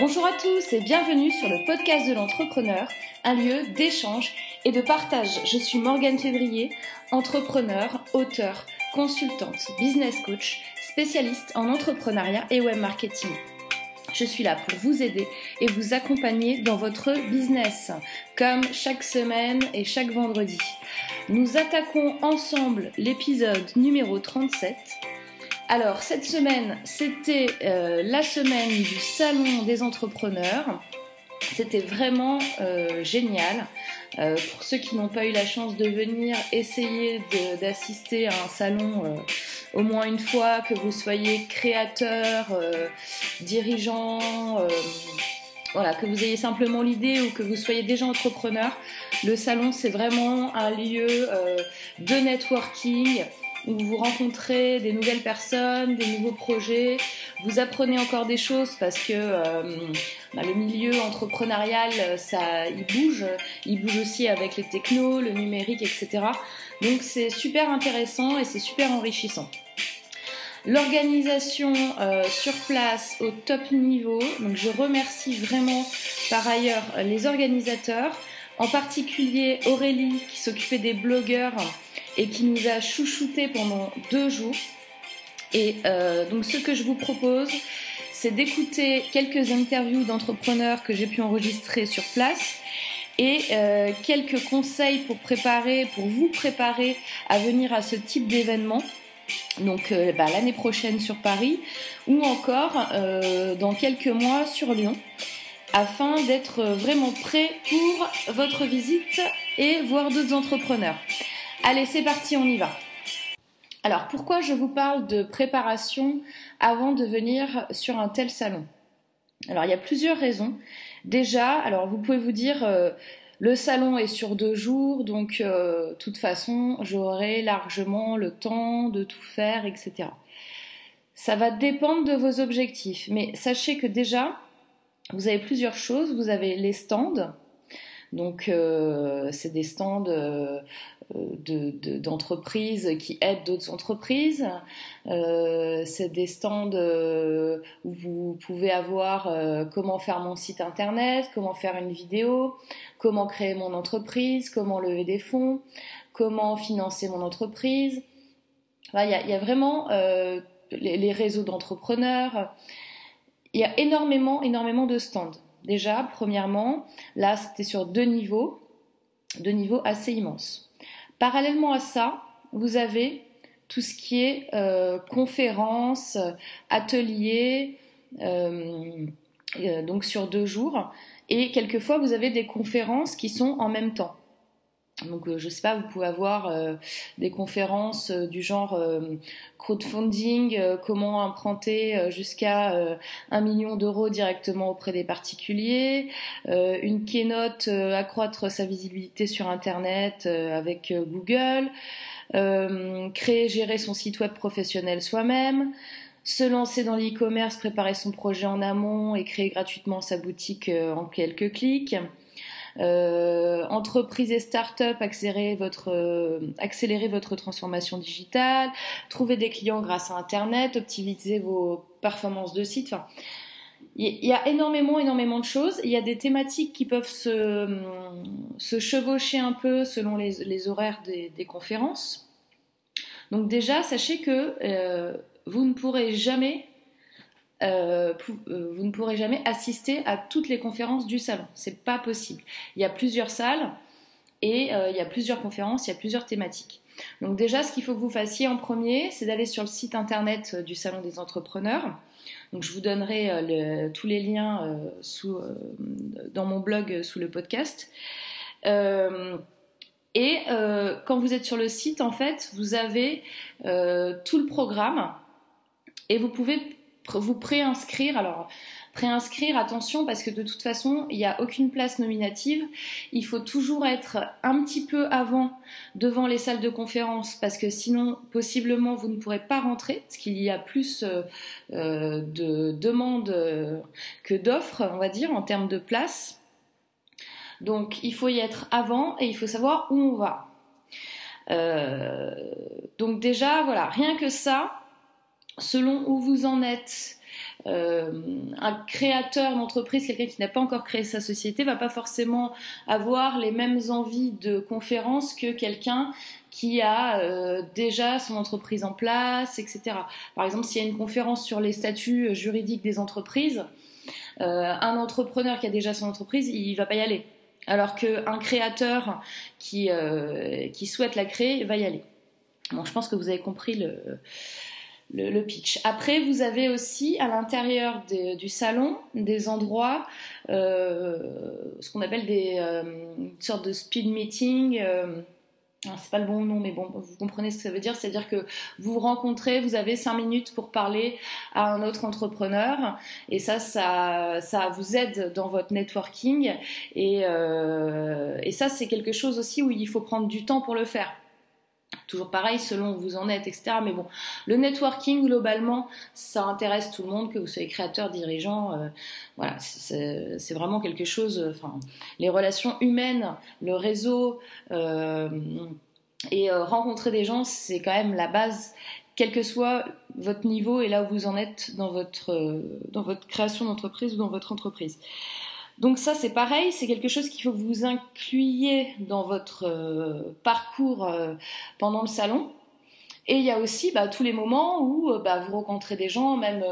Bonjour à tous et bienvenue sur le podcast de l'entrepreneur, un lieu d'échange et de partage. Je suis Morgane Février, entrepreneur, auteur, consultante, business coach, spécialiste en entrepreneuriat et web marketing. Je suis là pour vous aider et vous accompagner dans votre business, comme chaque semaine et chaque vendredi. Nous attaquons ensemble l'épisode numéro 37 alors, cette semaine, c'était euh, la semaine du Salon des entrepreneurs. C'était vraiment euh, génial. Euh, pour ceux qui n'ont pas eu la chance de venir, essayez d'assister à un salon au moins une fois, que vous soyez créateur, dirigeant, voilà, que vous ayez simplement l'idée ou que vous soyez déjà entrepreneur. Le salon, c'est vraiment un lieu de networking où vous rencontrez des nouvelles personnes, des nouveaux projets, vous apprenez encore des choses parce que euh, bah, le milieu entrepreneurial, ça, il bouge, il bouge aussi avec les technos, le numérique, etc. Donc c'est super intéressant et c'est super enrichissant. L'organisation euh, sur place au top niveau, donc je remercie vraiment par ailleurs les organisateurs, en particulier Aurélie qui s'occupait des blogueurs et qui nous a chouchouté pendant deux jours. Et euh, donc ce que je vous propose, c'est d'écouter quelques interviews d'entrepreneurs que j'ai pu enregistrer sur place et euh, quelques conseils pour préparer, pour vous préparer à venir à ce type d'événement. Donc euh, bah, l'année prochaine sur Paris ou encore dans quelques mois sur Lyon afin d'être vraiment prêt pour votre visite et voir d'autres entrepreneurs. Allez, c'est parti, on y va. Alors, pourquoi je vous parle de préparation avant de venir sur un tel salon? Alors, il y a plusieurs raisons. Déjà, alors vous pouvez vous dire, euh, le salon est sur deux jours, donc de euh, toute façon, j'aurai largement le temps de tout faire, etc. Ça va dépendre de vos objectifs, mais sachez que déjà, vous avez plusieurs choses. Vous avez les stands, donc, euh, c'est des stands d'entreprises qui aident d'autres entreprises. Euh, c'est des stands où vous pouvez avoir comment faire mon site internet, comment faire une vidéo, comment créer mon entreprise, comment lever des fonds, comment financer mon entreprise. Il y, a, vraiment les réseaux d'entrepreneurs. Il y a énormément, énormément de stands déjà, premièrement. Là, c'était sur deux niveaux, deux niveaux assez immenses. Parallèlement à ça, vous avez tout ce qui est euh, conférences, ateliers, euh, euh, donc sur deux jours. Et quelquefois, vous avez des conférences qui sont en même temps. Donc, euh, je sais pas, vous pouvez avoir euh, des conférences euh, du genre crowdfunding, comment emprunter jusqu'à un million d'euros directement auprès des particuliers, une keynote, accroître sa visibilité sur Internet avec Google, créer, gérer son site web professionnel soi-même, se lancer dans l'e-commerce, préparer son projet en amont et créer gratuitement sa boutique en quelques clics. Euh, entreprise et start-up, accélérer votre, euh, accélérer votre transformation digitale, trouver des clients grâce à Internet, optimiser vos performances de site. Il y a énormément, énormément de choses. Il y a des thématiques qui peuvent se, se chevaucher un peu selon les, horaires des, des, conférences. Donc déjà, sachez que euh, vous ne pourrez jamais euh, euh, vous ne pourrez jamais assister à toutes les conférences du salon. C'est pas possible. Il y a plusieurs salles et euh, il y a plusieurs conférences, il y a plusieurs thématiques. Donc déjà, ce qu'il faut que vous fassiez en premier, c'est d'aller sur le site internet du salon des entrepreneurs. Donc je vous donnerai tous les liens dans mon blog sous le podcast. et quand vous êtes sur le site, en fait, vous avez tout le programme et vous pouvez vous préinscrire. Alors, préinscrire, attention, parce que de toute façon, il n'y a aucune place nominative. Il faut toujours être un petit peu avant devant les salles de conférence, parce que sinon, possiblement, vous ne pourrez pas rentrer, parce qu'il y a plus euh, euh, de demandes euh, que d'offres, on va dire, en termes de place. Donc, il faut y être avant et il faut savoir où on va. donc déjà, voilà, rien que ça, selon où vous en êtes, un créateur d'entreprise, quelqu'un qui n'a pas encore créé sa société, va pas forcément avoir les mêmes envies de conférence que quelqu'un qui a déjà son entreprise en place, etc. Par exemple, s'il y a une conférence sur les statuts juridiques des entreprises, un entrepreneur qui a déjà son entreprise, il va pas y aller. Alors qu'un créateur qui, qui souhaite la créer va y aller. Bon, je pense que vous avez compris le, le, pitch. Après, vous avez aussi à l'intérieur du salon des endroits, euh, ce qu'on appelle des euh, sortes de speed meeting. Euh, c'est pas le bon nom, mais bon, vous comprenez ce que ça veut dire. C'est-à-dire que vous vous rencontrez, vous avez cinq minutes pour parler à un autre entrepreneur, et ça, ça, ça vous aide dans votre networking. Et, euh, et ça, c'est quelque chose aussi où il faut prendre du temps pour le faire toujours pareil selon où vous en êtes, etc. Mais bon, le networking globalement, ça intéresse tout le monde, que vous soyez créateur, dirigeant, euh, voilà, c'est vraiment quelque chose. Enfin, les relations humaines, le réseau euh, et euh, rencontrer des gens, c'est quand même la base, quel que soit votre niveau et là où vous en êtes dans votre création d'entreprise ou dans votre entreprise. Donc ça, c'est pareil, c'est quelque chose qu'il faut que vous incluiez dans votre euh, parcours euh, pendant le salon. Et il y a aussi bah, tous les moments où euh, bah, vous rencontrez des gens, même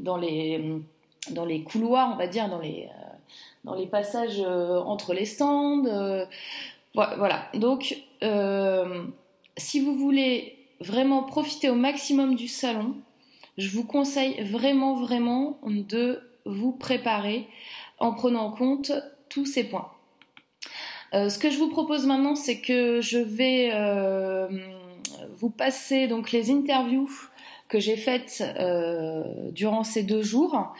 dans, les, dans les couloirs, on va dire, dans les, dans les passages entre les stands. voilà. Donc, si vous voulez vraiment profiter au maximum du salon, je vous conseille vraiment, vraiment de vous préparer en prenant en compte tous ces points. Euh, ce que je vous propose maintenant, c'est que je vais euh, vous passer donc les interviews que j'ai faites euh, durant ces deux jours.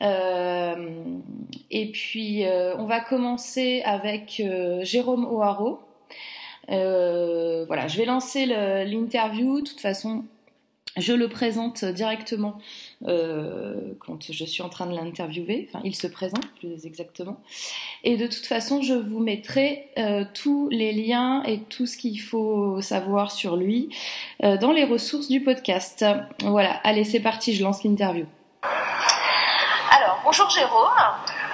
et puis, on va commencer avec Jérôme O'Haraud. voilà, je vais lancer l'interview. De toute façon, je le présente directement euh, quand je suis en train de l'interviewer. Enfin, il se présente plus exactement. Et de toute façon, je vous mettrai euh, tous les liens et tout ce qu'il faut savoir sur lui euh, dans les ressources du podcast. Voilà, allez, c'est parti, je lance l'interview. Alors, bonjour Jérôme.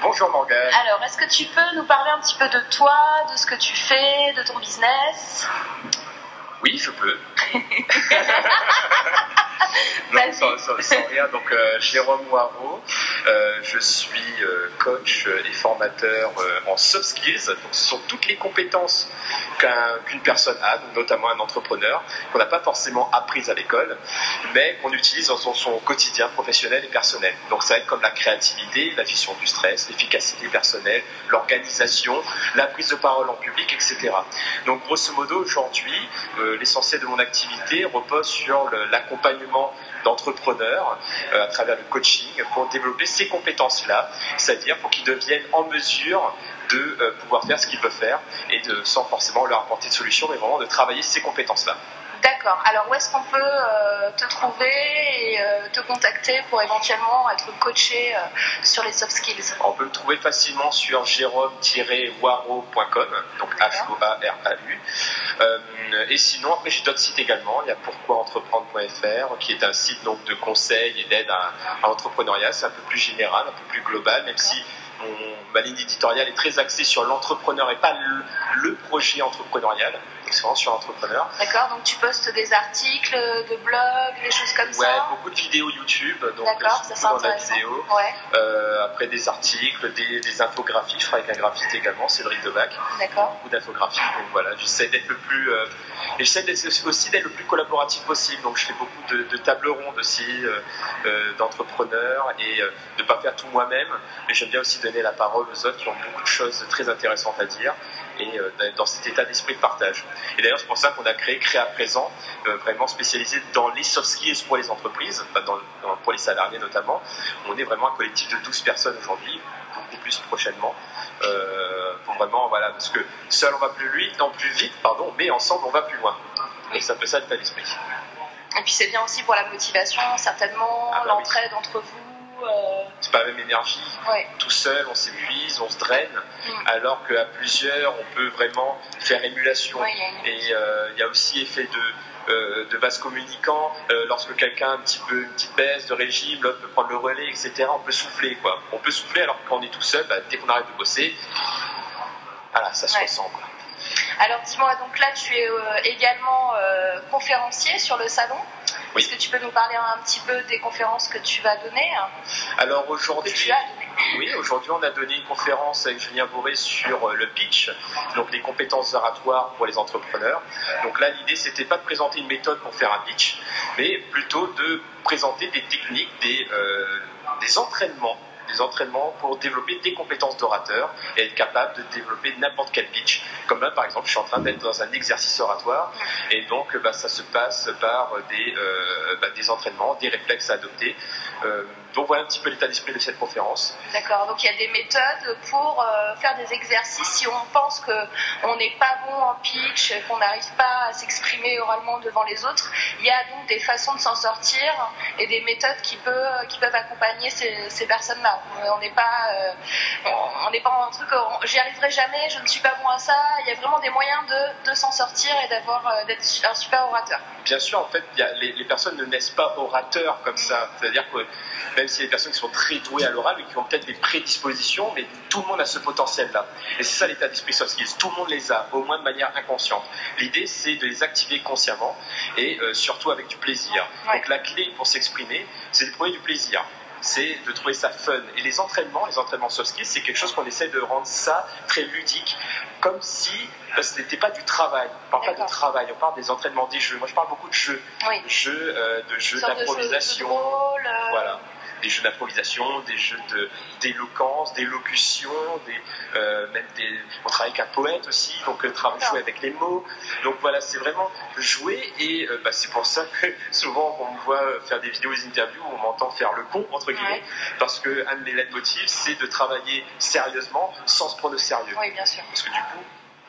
Bonjour Morgane. Alors, est-ce que tu peux nous parler un petit peu de toi, de ce que tu fais, de ton business? Oui, je peux. non, sans, rien. Donc, euh, Jérôme Waro, euh, je suis euh, coach et formateur en soft skills. Donc, ce sont toutes les compétences qu'une personne a, notamment un entrepreneur, qu'on n'a pas forcément apprises à l'école, mais qu'on utilise dans son, son, quotidien professionnel et personnel. Donc, ça va être comme la créativité, la gestion du stress, l'efficacité personnelle, l'organisation, la prise de parole en public, etc. Donc, grosso modo, aujourd'hui, l'essentiel de mon activité repose sur l'accompagnement d'entrepreneurs euh, à travers le coaching pour développer ces compétences-là, c'est-à-dire pour qu'ils deviennent en mesure de euh, pouvoir faire ce qu'ils peuvent faire et de, sans forcément leur apporter de solutions, mais vraiment de travailler ces compétences-là. D'accord. Alors où est-ce qu'on peut euh, te trouver et euh, te contacter pour éventuellement être coaché euh, sur les soft skills? On peut me trouver facilement sur jérôme-waro.com, donc H-O-A-R-A-U. et sinon, après j'ai d'autres sites également. Il y a pourquoientreprendre.fr qui est un site donc de conseils et d'aide à, à l'entrepreneuriat. C'est un peu plus général, un peu plus global, même si ma ligne éditoriale est très axée sur l'entrepreneur et pas le, projet entrepreneurial. Vraiment sur l'entrepreneur. D'accord, donc tu postes des articles de blog, des choses comme ça Ouais, beaucoup de vidéos YouTube, donc D'accord, ça dans la vidéo. Ouais. Euh, après des articles, des, infographies, je travaille avec un graphiste également, Cédric Debac. D'accord. Beaucoup d'infographies, donc voilà, j'essaie d'être le plus. Euh, et j'essaie aussi d'être le plus collaboratif possible. Donc je fais beaucoup de, tables rondes aussi, euh, euh, d'entrepreneurs et de ne pas faire tout moi-même. Mais j'aime bien aussi donner la parole aux autres qui ont beaucoup de choses très intéressantes à dire et euh, dans cet état d'esprit de partage. Et d'ailleurs, c'est pour ça qu'on a créé Créa Présent, vraiment spécialisé dans les soft skills pour les entreprises, pour les salariés notamment. On est vraiment un collectif de 12 personnes aujourd'hui, beaucoup plus prochainement. Euh, pour vraiment, voilà, parce que seul on va plus vite, non plus vite, pardon, mais ensemble on va plus loin. Et ça peut ça l'état d'esprit. Et puis c'est bien aussi pour la motivation, certainement, ah bah l'entraide entre vous. Euh... C'est pas la même énergie. Tout seul, on s'épuise, on se draine, mm. alors qu'à plusieurs, on peut vraiment faire émulation. et euh, il y a aussi effet de euh, de vase communicant, lorsque quelqu'un a un petit peu une petite baisse de régime, l'autre peut prendre le relais, etc. On peut souffler, quoi. On peut souffler alors qu'on est tout seul, bah, dès qu'on arrête de bosser, voilà, ça se ressent, quoi. Alors dis-moi, donc là tu es également conférencier sur le salon? Est-ce que tu peux nous parler un petit peu des conférences que tu vas donner Alors aujourd'hui, oui, aujourd'hui on a donné une conférence avec Julien Bourré sur euh, le pitch, donc les compétences oratoires pour les entrepreneurs. Donc là l'idée c'était pas de présenter une méthode pour faire un pitch, mais plutôt de présenter des techniques, des, euh, des entraînements des entraînements pour développer des compétences d'orateur et être capable de développer n'importe quel pitch. Comme là, par exemple, je suis en train d'être dans un exercice oratoire et donc bah, ça se passe par des, euh, bah, des entraînements, des réflexes à adopter. Euh, donc voilà un petit peu l'état d'esprit de cette conférence. D'accord, donc il y a des méthodes pour euh, faire des exercices si on pense qu'on n'est pas bon en pitch, qu'on n'arrive pas à s'exprimer oralement devant les autres. Il y a donc des façons de s'en sortir et des méthodes qui, peut, qui peuvent accompagner ces, ces personnes-là. On n'est pas, euh, on n'est pas en truc, j'y arriverai jamais, je ne suis pas bon à ça. Il y a vraiment des moyens de, de s'en sortir et d'avoir euh, d'être un super orateur. Bien sûr, en fait, y a, les, les, personnes ne naissent pas orateurs comme ça. C'est-à-dire que même s'il y a des personnes qui sont très douées à l'oral et qui ont peut-être des prédispositions, mais tout le monde a ce potentiel-là. Et c'est ça l'état d'esprit soft skills. Tout le monde les a, au moins de manière inconsciente. L'idée, c'est de les activer consciemment et euh, surtout avec du plaisir. Donc la clé pour s'exprimer, c'est de trouver du plaisir c'est de trouver ça fun. Et les entraînements, les entraînements soft skills, c'est quelque chose qu'on essaie de rendre ça très ludique, comme si euh, ce n'était pas du travail. On ne parle pas de travail, on parle des entraînements des jeux. Moi, je parle beaucoup de jeux. Oui. Jeux, euh, de jeux d'improvisation. Voilà des jeux d'improvisation, des jeux d'éloquence, d'élocution, des, euh, même des, on travaille avec un poète aussi, donc euh, travailler jouer avec les mots. Donc voilà, c'est vraiment jouer et euh, bah, c'est pour ça que souvent on me voit faire des vidéos, des interviews, on m'entend faire le con entre guillemets, parce que un de mes leitmotifs c'est de travailler sérieusement sans se prendre au sérieux. Oui, bien sûr. Parce que du coup,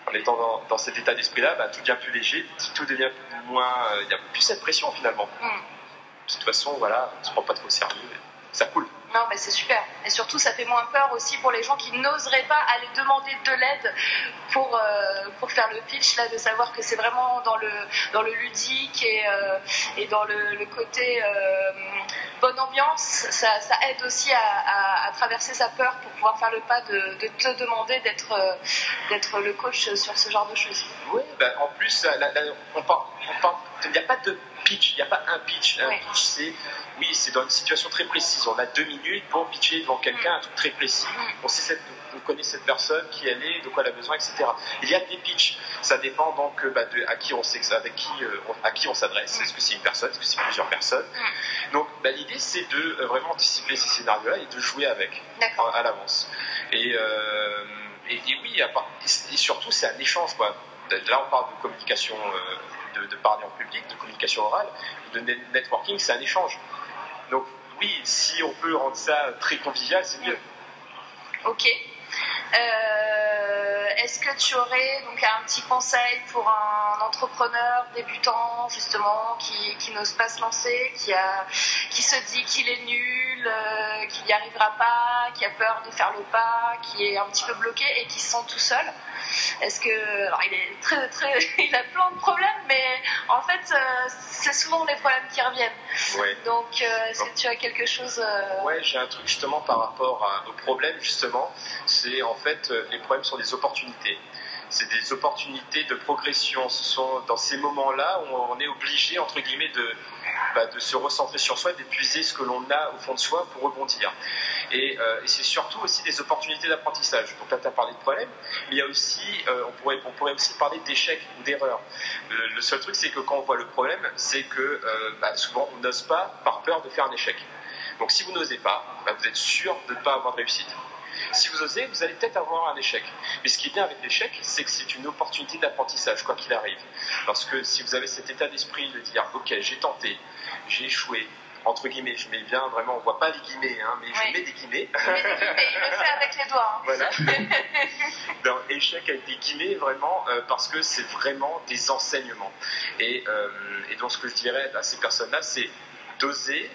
en étant dans, cet état d'esprit-là, bah, tout devient plus léger, tout devient moins, il n'y a plus cette pression finalement. Hmm. De toute façon, voilà, on ne se prend pas trop au sérieux ça coule. Non, mais c'est super. Et surtout, ça fait moins peur aussi pour les gens qui n'oseraient pas aller demander de l'aide pour, euh, pour faire le pitch, là, de savoir que c'est vraiment dans le, dans le ludique et, euh, et dans le, côté euh, bonne ambiance. Ça, aide aussi à, traverser sa peur pour pouvoir faire le pas de, te demander d'être d'être le coach sur ce genre de choses. Oui, ben, en plus, on il n'y a pas de pitch, il n'y a pas un pitch. Un pitch, c'est oui, c'est dans une situation très précise. On a deux minutes pour pitcher devant quelqu'un un truc très précis. On sait cette, on connaît cette personne, qui elle est, de quoi elle a besoin, etc. Il y a des pitchs. Ça dépend donc euh, bah, de à qui on sait avec qui, euh, à qui on s'adresse. Est-ce que c'est une personne, est-ce que c'est plusieurs personnes? Donc bah, l'idée c'est de euh, vraiment anticiper ces scénarios-là et de jouer avec à, l'avance. Et, et, oui, et, surtout c'est un échange. Quoi. Là on parle de communication. De, parler en public, de communication orale, de networking, c'est un échange. Donc oui, si on peut rendre ça très convivial, c'est mieux. Ok. Euh, est-ce que tu aurais donc un petit conseil pour un entrepreneur débutant justement qui, n'ose pas se lancer, qui, a, qui se dit qu'il est nul, euh, qu'il n'y arrivera pas, qui a peur de faire le pas, qui est un petit peu bloqué et qui se sent tout seul est-ce que, alors il est très, très, il a plein de problèmes, mais en fait, euh, c'est souvent les problèmes qui reviennent. Donc, euh, est-ce que tu as quelque chose euh, Ouais, j'ai un truc justement par rapport aux problèmes justement. C'est en fait, les problèmes sont des opportunités c'est des opportunités de progression. Ce sont dans ces moments-là où on est obligé, entre guillemets, de, bah, de se recentrer sur soi, d'épuiser ce que l'on a au fond de soi pour rebondir. Et, euh, c'est surtout aussi des opportunités d'apprentissage. Donc là, tu as parlé de problèmes, mais il y a aussi, euh, on, pourrait, on pourrait aussi parler d'échecs ou d'erreurs. Le, seul truc, c'est que quand on voit le problème, c'est que euh, bah, souvent on n'ose pas par peur de faire un échec. Donc si vous n'osez pas, bah, vous êtes sûr de ne pas avoir de réussite. Si vous osez, vous allez peut-être avoir un échec. Mais ce qui est bien avec l'échec, c'est que c'est une opportunité d'apprentissage, quoi qu'il arrive. Parce que si vous avez cet état d'esprit de dire, ok, j'ai tenté, j'ai échoué, entre guillemets, je mets bien vraiment, on voit pas les guillemets, hein, mais je mets des guillemets. Il, le fait avec les doigts. Hein. Voilà. Échec avec des guillemets, vraiment, euh, parce que c'est vraiment des enseignements. Et, euh, et donc ce que je dirais à ces personnes-là, c'est d'oser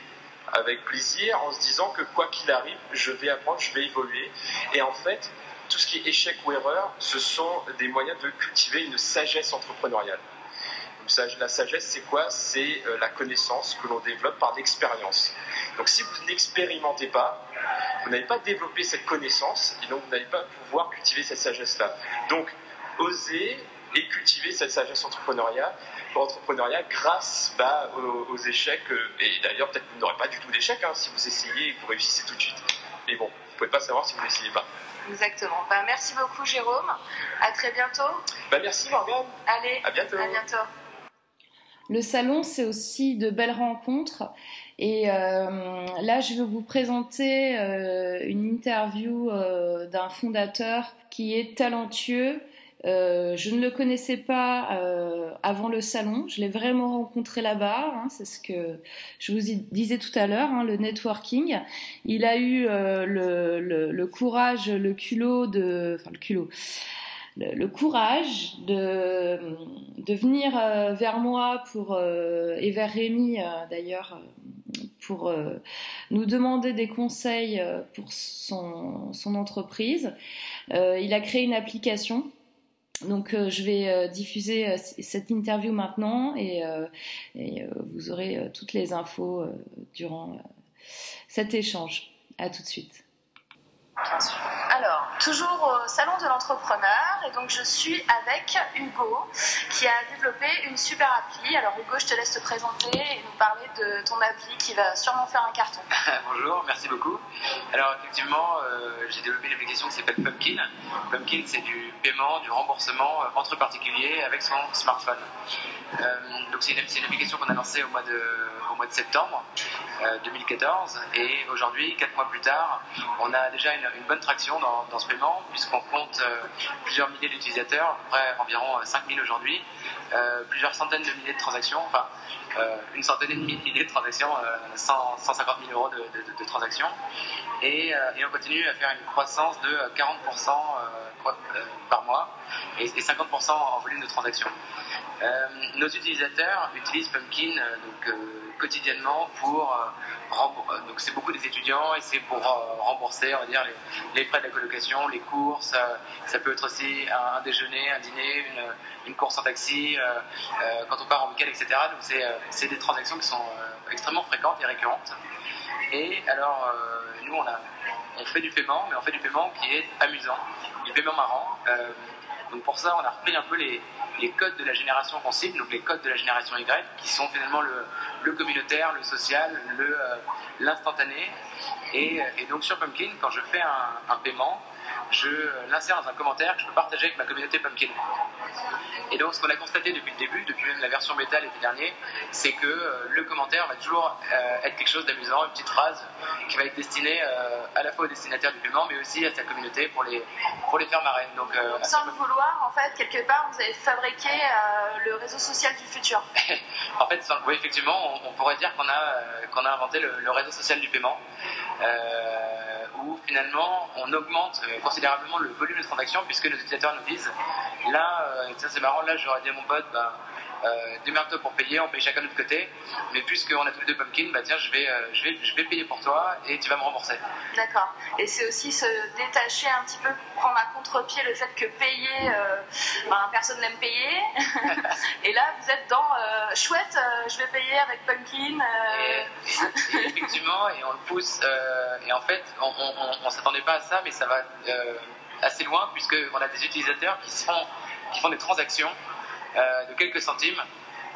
avec plaisir en se disant que quoi qu'il arrive, je vais apprendre, je vais évoluer. Et en fait, tout ce qui est échec ou erreur, ce sont des moyens de cultiver une sagesse entrepreneuriale. La sagesse, c'est quoi? C'est la connaissance que l'on développe par l'expérience. Donc si vous n'expérimentez pas, vous n'avez pas développé cette connaissance et donc vous n'allez pas pouvoir cultiver cette sagesse-là. Donc, osez et cultiver cette sagesse entrepreneuriale, entrepreneuriat grâce bah, aux, échecs. Euh, et d'ailleurs, peut-être que vous n'aurez pas du tout d'échecs hein, si vous essayez et que vous réussissez tout de suite. Mais bon, vous ne pouvez pas savoir si vous n'essayez pas. Exactement. Bah, merci beaucoup, Jérôme. À très bientôt. Bah, merci, Morgane. Allez, à bientôt. À bientôt. Le salon, c'est aussi de belles rencontres. Et euh, là, je vais vous présenter euh, une interview d'un fondateur qui est talentueux euh, je ne le connaissais pas euh, avant le salon. Je l'ai vraiment rencontré là-bas. Hein, c'est ce que je vous disais tout à l'heure, hein, le networking. Il a eu euh, le, courage, le culot de, enfin le culot, le, courage de, venir vers moi et vers Rémi d'ailleurs pour nous demander des conseils pour son entreprise. il a créé une application donc euh, je vais euh, diffuser euh, cette interview maintenant et, et vous aurez toutes les infos durant cet échange. À tout de suite. Alors, toujours au salon de l'entrepreneur, et donc je suis avec Hugo qui a développé une super appli. Alors Hugo, je te laisse te présenter et nous parler de ton appli qui va sûrement faire un carton. Bonjour, merci beaucoup. Alors effectivement, euh, j'ai développé une application qui s'appelle Pumpkin. Pumpkin, c'est du paiement, du remboursement euh, entre particuliers avec son smartphone. Euh, donc c'est une, une, application qu'on a lancée au mois de, au mois de septembre 2014 et aujourd'hui, quatre mois plus tard, on a déjà une une bonne traction dans, ce paiement, puisqu'on compte euh, plusieurs milliers d'utilisateurs, à peu près environ 5000 euh, aujourd'hui, euh, plusieurs centaines de milliers de transactions, enfin une centaine de milliers de transactions, 150 000 euros de, transactions, et, et, on continue à faire une croissance de 40% par mois et, 50% en volume de transactions. nos utilisateurs utilisent Pumpkin donc, quotidiennement pour rembourser. Donc c'est beaucoup des étudiants et c'est pour rembourser, on va dire, les, les frais de la colocation, les courses, euh, ça peut être aussi un, déjeuner, un dîner, une, course en taxi, euh, euh, quand on part en week-end, etc. Donc c'est des transactions qui sont extrêmement fréquentes et récurrentes. Et alors, nous, on, a, on fait du paiement, mais on fait du paiement qui est amusant, du paiement marrant. Donc pour ça, on a repris un peu les, codes de la génération qu'on donc les codes de la génération Y, qui sont finalement le, communautaire, le social, l'instantané. Et, et, donc sur Pumpkin, quand je fais un paiement, je l'insère dans un commentaire que je peux partager avec ma communauté Pumpkin. Et donc, ce qu'on a constaté depuis le début, depuis même la version bêta l'été dernier, c'est que euh, le commentaire va toujours euh, être quelque chose d'amusant, une petite phrase qui va être destinée euh, à la fois au destinataire du paiement, mais aussi à sa communauté pour les, pour les faire marrer. Donc, sans le vouloir, en fait, quelque part, vous avez fabriqué le réseau social du futur. en fait, oui, effectivement, on, pourrait dire qu'on a, qu'on a inventé le, le, réseau social du paiement finalement on augmente euh, considérablement le volume de transactions puisque nos utilisateurs nous disent là, euh, c'est marrant, là j'aurais dit à mon pote, ben, euh, démerde-toi pour payer, on paye chacun de notre côté. Mais puisqu'on a tous les deux pumpkin, bah tiens, je vais, euh, je, vais, je vais payer pour toi et tu vas me rembourser. D'accord. Et c'est aussi se détacher un petit peu, prendre à contre-pied le fait que payer, euh, ben, personne n'aime payer. et là, vous êtes dans euh, chouette, je vais payer avec pumpkin. Et, effectivement, et on le pousse. et en fait, on ne s'attendait pas à ça, mais ça va assez loin puisqu'on a des utilisateurs qui, sont, qui font des transactions euh, de quelques centimes.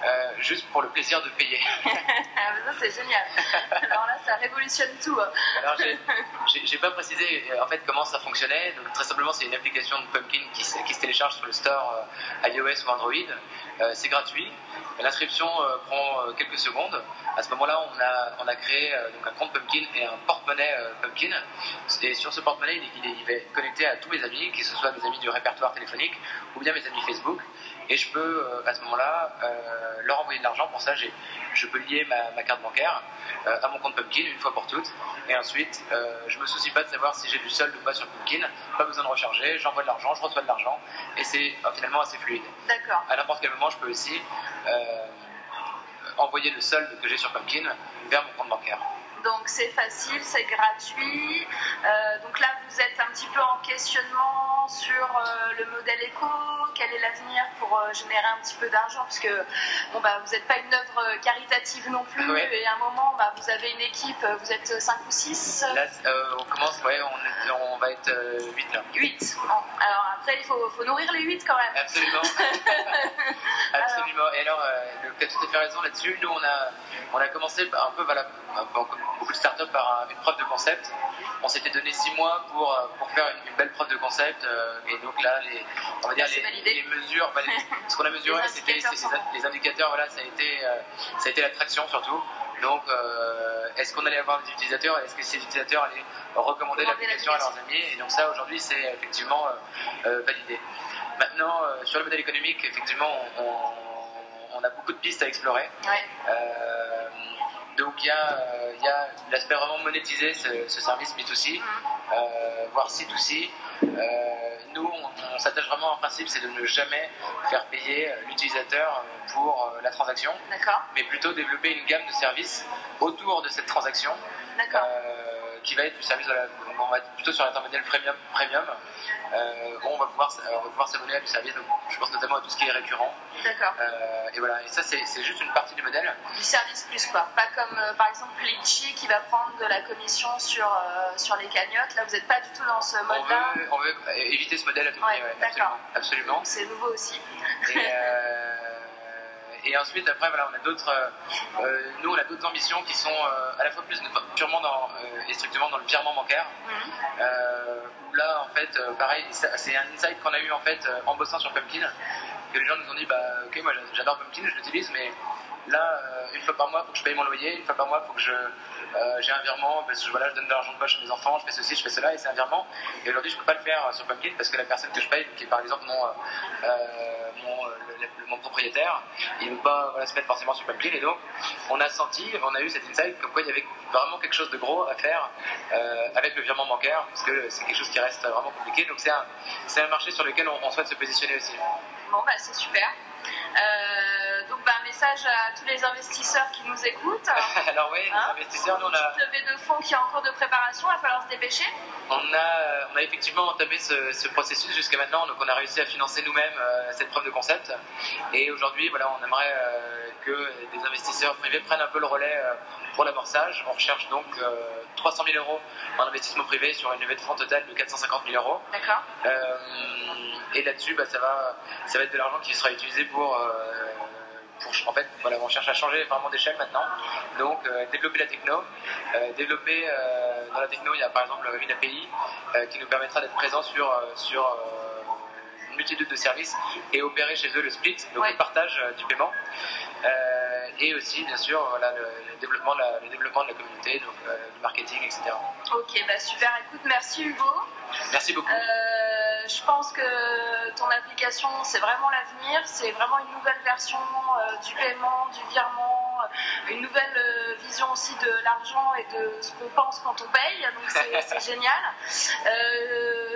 Euh, juste pour le plaisir de payer. Ah, ça c'est génial. Alors là, ça révolutionne tout. Hein. Alors j'ai pas précisé en fait comment ça fonctionnait. Donc très simplement, c'est une application de Pumpkin qui, qui, se télécharge sur le store euh, iOS ou Android. c'est gratuit. L'inscription prend quelques secondes. À ce moment-là, on a, on a créé donc un compte Pumpkin et un porte-monnaie Pumpkin. Et sur ce porte-monnaie, il, il, est connecté à tous mes amis, que ce soit mes amis du répertoire téléphonique ou bien mes amis Facebook et je peux euh, à ce moment-là euh, leur envoyer de l'argent. Pour ça, je peux lier ma, carte bancaire euh, à mon compte Pumpkin une fois pour toutes. Et ensuite, je me soucie pas de savoir si j'ai du solde ou pas sur Pumpkin. Pas besoin de recharger. J'envoie de l'argent, je reçois de l'argent, et c'est finalement assez fluide. D'accord. À n'importe quel moment, je peux aussi envoyer le solde que j'ai sur Pumpkin vers mon compte bancaire. Donc c'est facile, c'est gratuit. Euh, donc là, vous êtes un petit peu en questionnement sur euh, le modèle éco, quel est l'avenir pour euh, générer un petit peu d'argent, parce que bon, bah, vous n'êtes pas une œuvre caritative non plus, et à un moment, bah, vous avez une équipe, vous êtes 5 ou 6 Là, on commence, ouais, on, va être 8 là. 8. Alors après, il faut, faut, nourrir les 8 quand même. Absolument. Absolument. Et alors, tu as tout à fait raison là-dessus. Nous, on a, on a commencé un peu, voilà, beaucoup de startups, par une preuve de concept. On s'était donné 6 mois pour, pour faire une, belle preuve de concept. et donc là, les, on va dire les, mesures, ce qu'on a mesuré, c'était les indicateurs, voilà, ça a été, ça a été l'attraction surtout. Donc, est-ce qu'on allait avoir des utilisateurs? Est-ce que ces utilisateurs allaient recommander l'application à leurs amis? Et donc ça, aujourd'hui, c'est effectivement validé. Maintenant, sur le modèle économique, effectivement, on, on, a beaucoup de pistes à explorer. Euh, donc il y a, y a l'aspect vraiment monétiser ce, ce service B2C, mm. euh, voire C2C. Euh, nous, on, s'attache vraiment à un principe, c'est de ne jamais faire payer l'utilisateur pour la transaction, mais plutôt développer une gamme de services autour de cette transaction qui va être du service de la, on va être plutôt sur l'intermédiaire premium, premium euh, on va pouvoir, on pouvoir s'abonner à du service. Donc, je pense notamment à tout ce qui est récurrent. D'accord. Euh, et voilà, et ça c'est juste une partie du modèle. Du service plus quoi. Pas comme euh, par exemple Litchi qui va prendre de la commission sur, sur les cagnottes. Là, vous n'êtes pas du tout dans ce mode-là. On, veut, éviter ce modèle à tout prix. Ouais, D'accord. Absolument. C'est nouveau aussi. Et, et ensuite, après, voilà, on a d'autres, euh, nous, on a d'autres ambitions qui sont euh, à la fois plus purement dans, euh, et strictement dans le virement bancaire. Mhm. où là, en fait, pareil, c'est un insight qu'on a eu en fait en bossant sur Pumpkin, que les gens nous ont dit, bah, ok, moi, j'adore Pumpkin, je l'utilise, mais là, une fois par mois, il faut que je paye mon loyer, une fois par mois, il faut que je j'ai un virement parce que voilà, je donne de l'argent de poche à mes enfants, je fais ceci, je fais cela, et c'est un virement. Et aujourd'hui, je ne peux pas le faire sur Pumpkin parce que la personne que je paye, qui est par exemple mon, mon mon propriétaire, il ne veut pas se mettre forcément sur Pumpkin. Et donc, on a senti, on a eu cet insight comme quoi il y avait vraiment quelque chose de gros à faire euh, avec le virement bancaire, parce que c'est quelque chose qui reste vraiment compliqué. Donc, c'est un, un marché sur lequel on, souhaite se positionner aussi. Bon, bah, c'est super. Euh, donc, bah, un message à tous les investisseurs qui nous écoutent. Alors, oui, les hein investisseurs, nous, on a. Une levée de fonds qui est en cours de préparation, il va falloir se dépêcher. On a, on a effectivement entamé ce, processus jusqu'à maintenant, donc on a réussi à financer nous-mêmes euh, cette preuve de concept. Et aujourd'hui, voilà, on aimerait euh, que des investisseurs privés prennent un peu le relais pour l'amorçage. On recherche donc 300 000 euros en investissement privé sur une levée de fonds totale de 450 000 euros. D'accord. et là-dessus, bah, ça, va, ça va être de l'argent qui sera utilisé pour en fait, voilà, on cherche à changer vraiment d'échelle maintenant. Donc, euh, développer la techno. Euh, développer euh, dans la techno, il y a par exemple une API qui nous permettra d'être présent sur, sur une multitude de services et opérer chez eux le split, donc le partage du paiement. et aussi, bien sûr, voilà, le, développement de la, le développement de la communauté, donc du marketing, etc. Ok, bah super. Écoute, merci Hugo. Merci beaucoup. Euh, je pense que ton application, c'est vraiment l'avenir. C'est vraiment une nouvelle version euh, du paiement, du virement, euh, une nouvelle vision aussi de l'argent et de ce qu'on pense quand on paye. Donc c'est génial.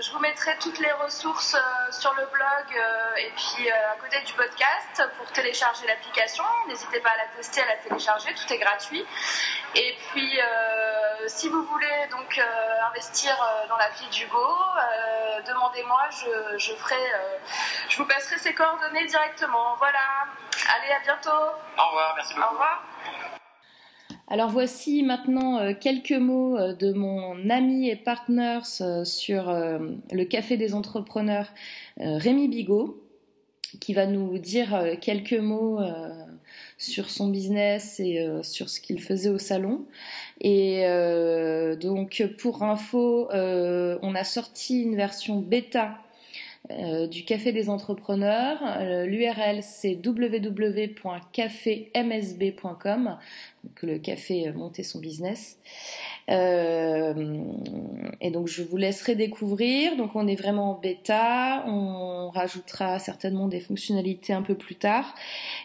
je vous mettrai toutes les ressources sur le blog et puis à côté du podcast pour télécharger l'application. N'hésitez pas à la tester, à la télécharger. Tout est gratuit. Et puis, si vous voulez donc investir dans la vie d'Hugo, euh, demandez-moi, je, ferai, euh, je vous passerai ses coordonnées directement. Voilà. Allez, à bientôt. Au revoir, merci beaucoup. Au revoir. Alors voici maintenant euh, quelques mots de mon ami et partner sur le Café des entrepreneurs, Rémi Bigot, qui va nous dire quelques mots sur son business et sur ce qu'il faisait au salon. Et euh, donc pour info, euh, on a sorti une version bêta euh, du Café des entrepreneurs. L'URL c'est www.cafémsb.com, que le café monter son business. Euh, et donc je vous laisserai découvrir. Donc on est vraiment en bêta, on rajoutera certainement des fonctionnalités un peu plus tard.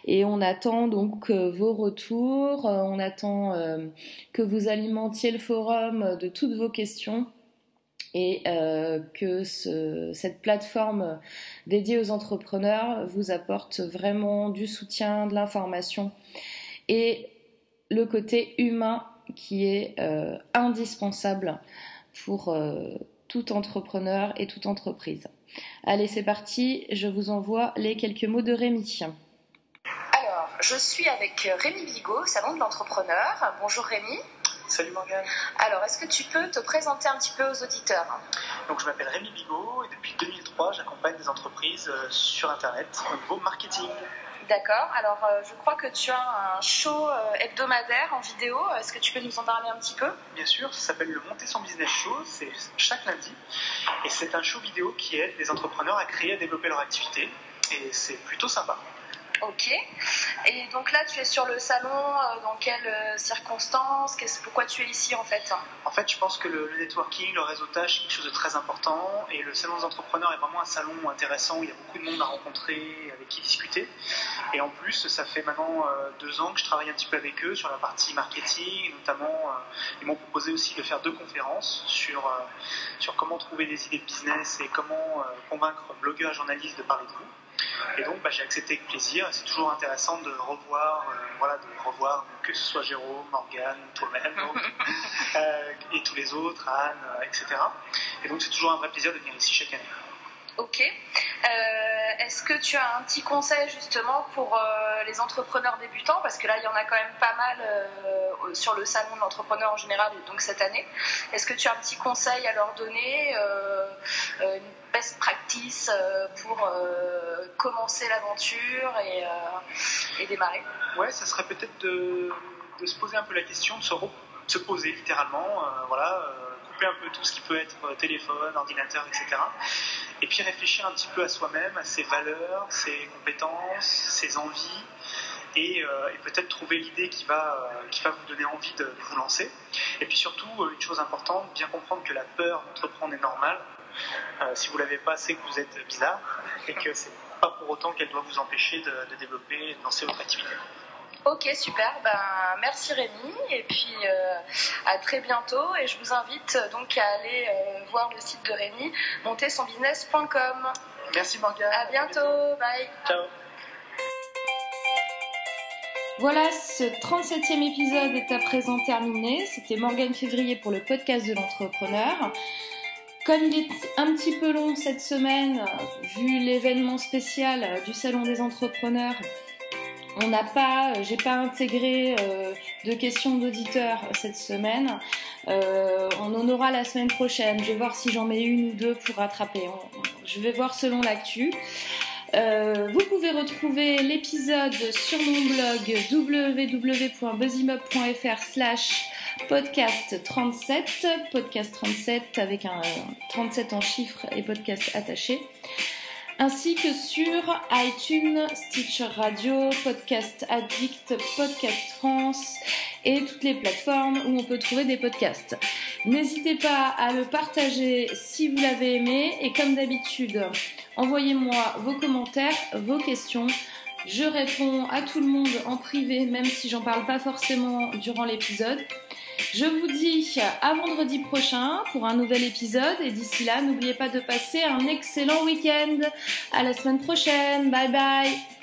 Et on attend donc euh, vos retours, euh, on attend que vous alimentiez le forum de toutes vos questions et que cette plateforme dédiée aux entrepreneurs vous apporte vraiment du soutien, de l'information et le côté humain qui est euh, indispensable pour euh, tout entrepreneur et toute entreprise. Allez, c'est parti, je vous envoie les quelques mots de Rémi. Alors, je suis avec Rémi Bigot, Salon de l'entrepreneur. Bonjour Rémi. Salut Morgane. Alors, est-ce que tu peux te présenter un petit peu aux auditeurs? Donc, je m'appelle Rémi Bigot et depuis 2003, j'accompagne des entreprises euh, sur Internet au niveau marketing. D'accord. Alors, euh, je crois que tu as un show euh, hebdomadaire en vidéo. Est-ce que tu peux nous en parler un petit peu? Bien sûr, ça s'appelle le Monter son business show. C'est chaque lundi. Et c'est un show vidéo qui aide les entrepreneurs à créer, à développer leur activité. Et c'est plutôt sympa. Ok. Et donc là, tu es sur le salon, euh, dans quelles euh, circonstances? Pourquoi tu es ici en fait? En fait, je pense que le, networking, le réseautage, c'est quelque chose de très important. Et le salon des entrepreneurs est vraiment un salon intéressant où il y a beaucoup de monde à rencontrer, avec qui discuter. Et en plus, ça fait maintenant euh, deux ans que je travaille un petit peu avec eux sur la partie marketing. Notamment, ils m'ont proposé aussi de faire deux conférences sur, sur comment trouver des idées de business et comment convaincre blogueurs et journalistes de parler de vous. Et donc, bah, j'ai accepté avec plaisir. C'est toujours intéressant de revoir, euh, voilà, de revoir que ce soit Jérôme, Morgane, toi-même, euh, et tous les autres, Anne, euh, etc. Et donc, c'est toujours un vrai plaisir de venir ici chaque année. Ok. Est-ce que tu as un petit conseil justement pour les entrepreneurs débutants Parce que là, il y en a quand même pas mal sur le salon de l'entrepreneur en général, donc cette année. Est-ce que tu as un petit conseil à leur donner Une best practice pour commencer l'aventure et, euh, et, démarrer? Ouais, ça serait peut-être de, de, se poser un peu la question, de se, se poser littéralement, euh, voilà, euh, couper un peu tout ce qui peut être téléphone, ordinateur, etc. Et puis réfléchir un petit peu à soi-même, à ses valeurs, ses compétences, ses envies. Et, et peut-être trouver l'idée qui va, qui va vous donner envie de, vous lancer. Et puis surtout, une chose importante, bien comprendre que la peur d'entreprendre est normale. si vous l'avez pas, c'est que vous êtes bizarre et que c'est pas pour autant qu'elle doit vous empêcher de, développer et de lancer votre activité. Ok, super. Ben, merci Rémi. Et puis euh, à très bientôt. Et je vous invite donc à aller euh, voir le site de Rémi, montersonbusiness.com. Merci Morgane. À bientôt. Bye. Ciao. Voilà, ce 37e épisode est à présent terminé. C'était Morgane Février pour le podcast de l'entrepreneur. Comme il est un petit peu long cette semaine, vu l'événement spécial du Salon des entrepreneurs, on n'a pas, j'ai pas intégré euh, de questions d'auditeurs cette semaine. Euh, on en aura la semaine prochaine. Je vais voir si j'en mets une ou deux pour rattraper. je vais voir selon l'actu. Euh, vous pouvez retrouver l'épisode sur mon blog www.buzzimob.fr slash podcast 37, podcast 37 avec un 37 en chiffres et podcast attaché, ainsi que sur iTunes, Stitcher Radio, Podcast Addict, Podcast France et toutes les plateformes où on peut trouver des podcasts. N'hésitez pas à le partager si vous l'avez aimé et comme d'habitude, envoyez-moi vos commentaires, vos questions. Je réponds à tout le monde en privé, même si j'en parle pas forcément durant l'épisode. Je vous dis à vendredi prochain pour un nouvel épisode et d'ici là, n'oubliez pas de passer un excellent week-end. À la semaine prochaine. Bye bye.